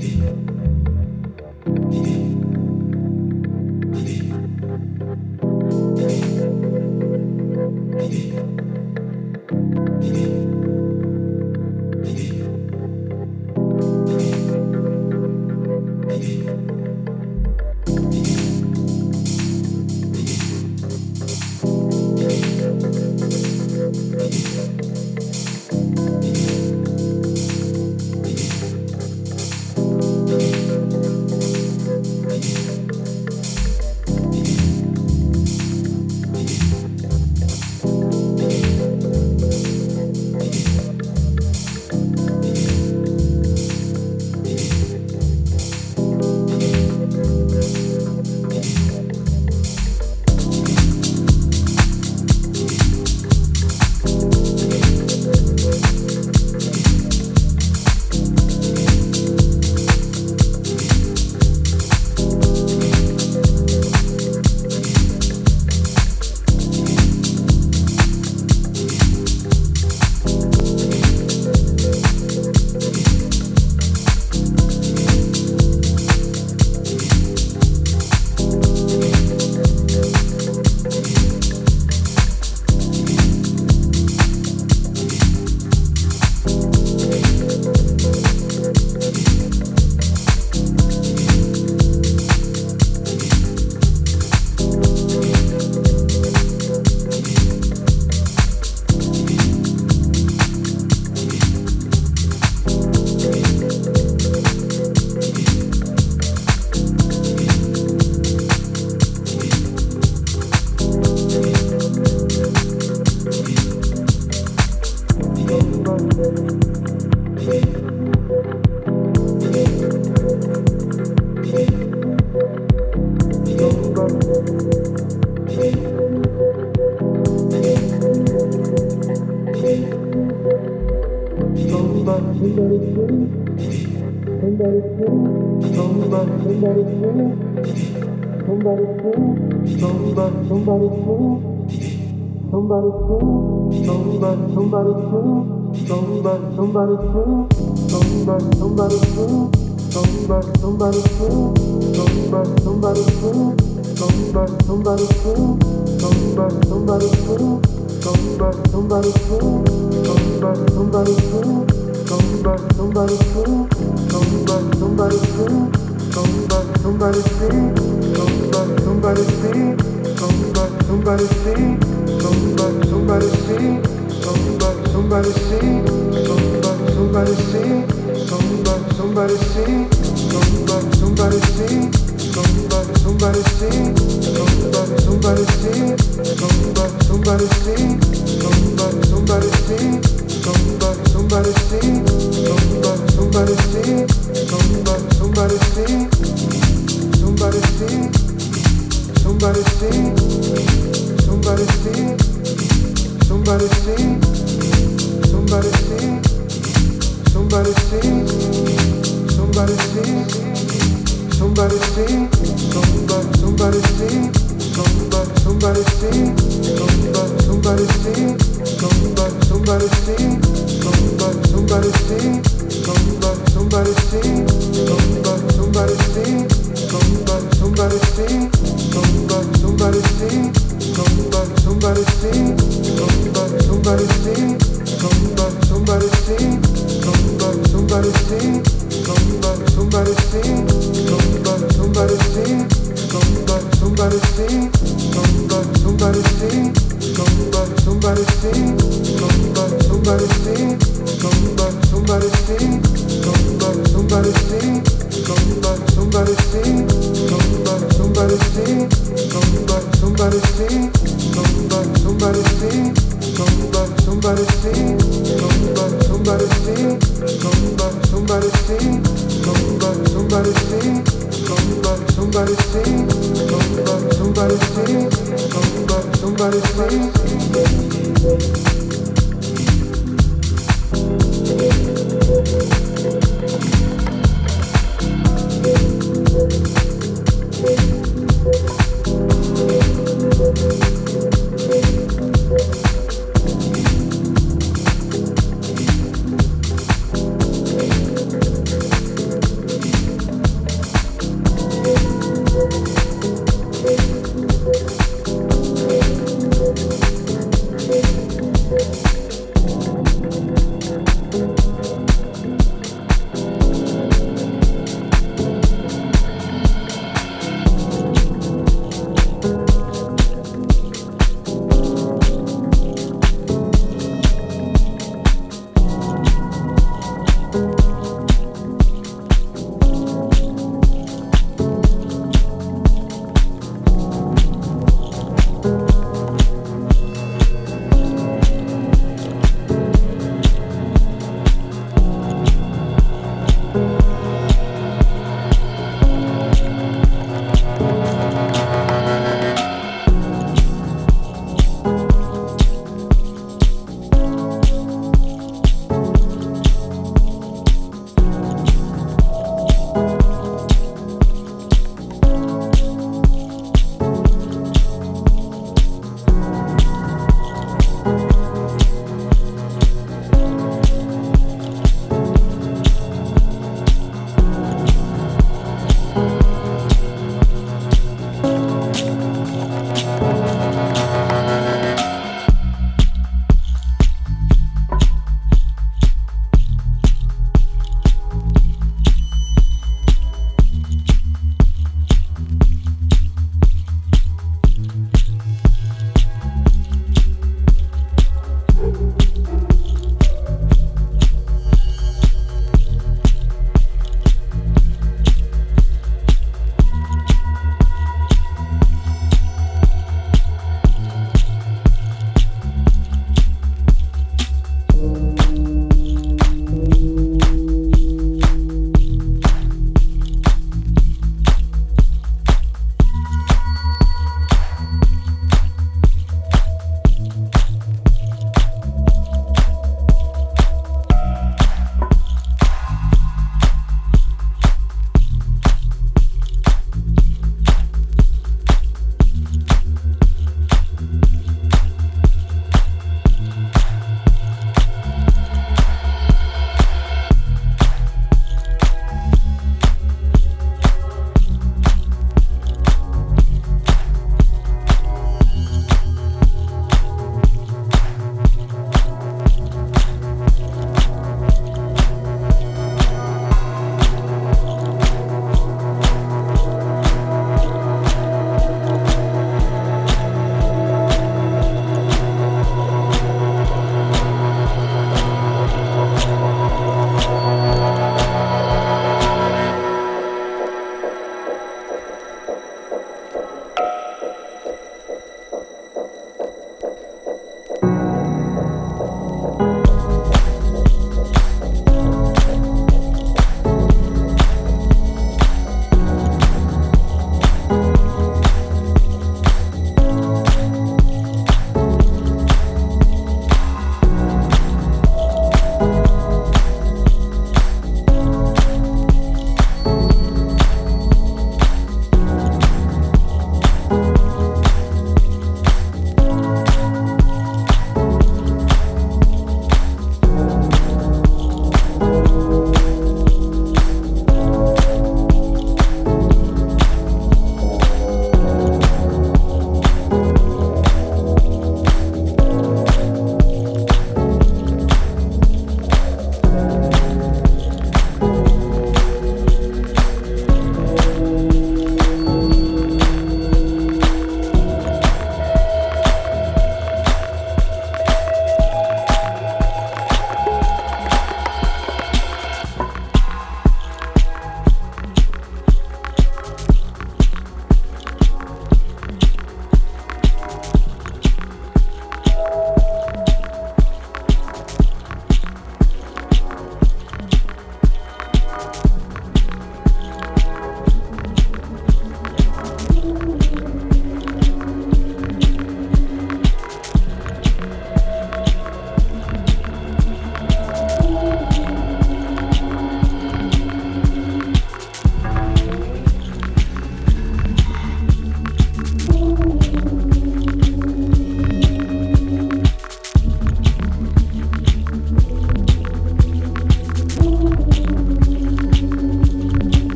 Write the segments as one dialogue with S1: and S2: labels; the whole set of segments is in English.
S1: baby. Somebody please, somebody, somebody please, somebody please, somebody, somebody please, somebody, somebody please, somebody, somebody please, somebody, somebody please, somebody, somebody please, somebody, somebody please, somebody, somebody please, somebody, somebody please, somebody, somebody please, somebody, somebody please, somebody, somebody please, somebody, somebody please somebody see, somebody see, Somebody sing, somebody sing, somebody sing, somebody sing, somebody sing, somebody sing, somebody sing, somebody sing, somebody, somebody sing, somebody, somebody sing, somebody, somebody sing, somebody, somebody sing, somebody, somebody sing, somebody, somebody sing, somebody, somebody sing somebody sing, somebody, somebody sing, somebody, somebody sing. see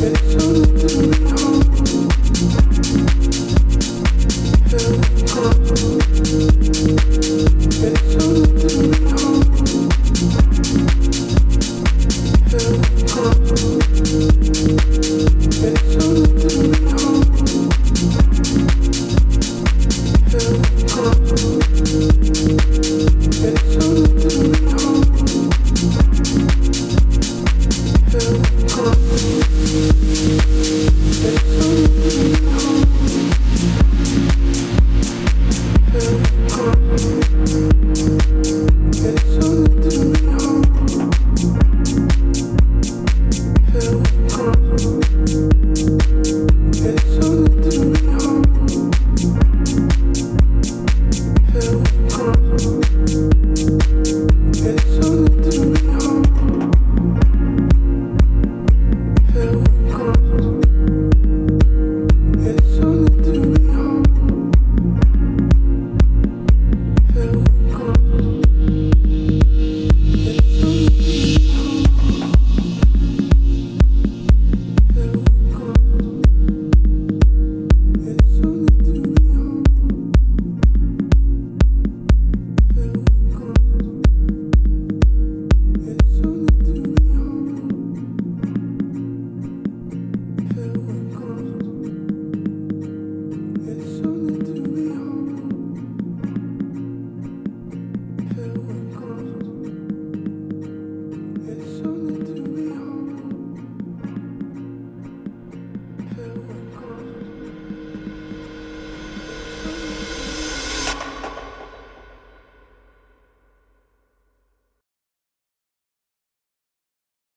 S1: Thank you.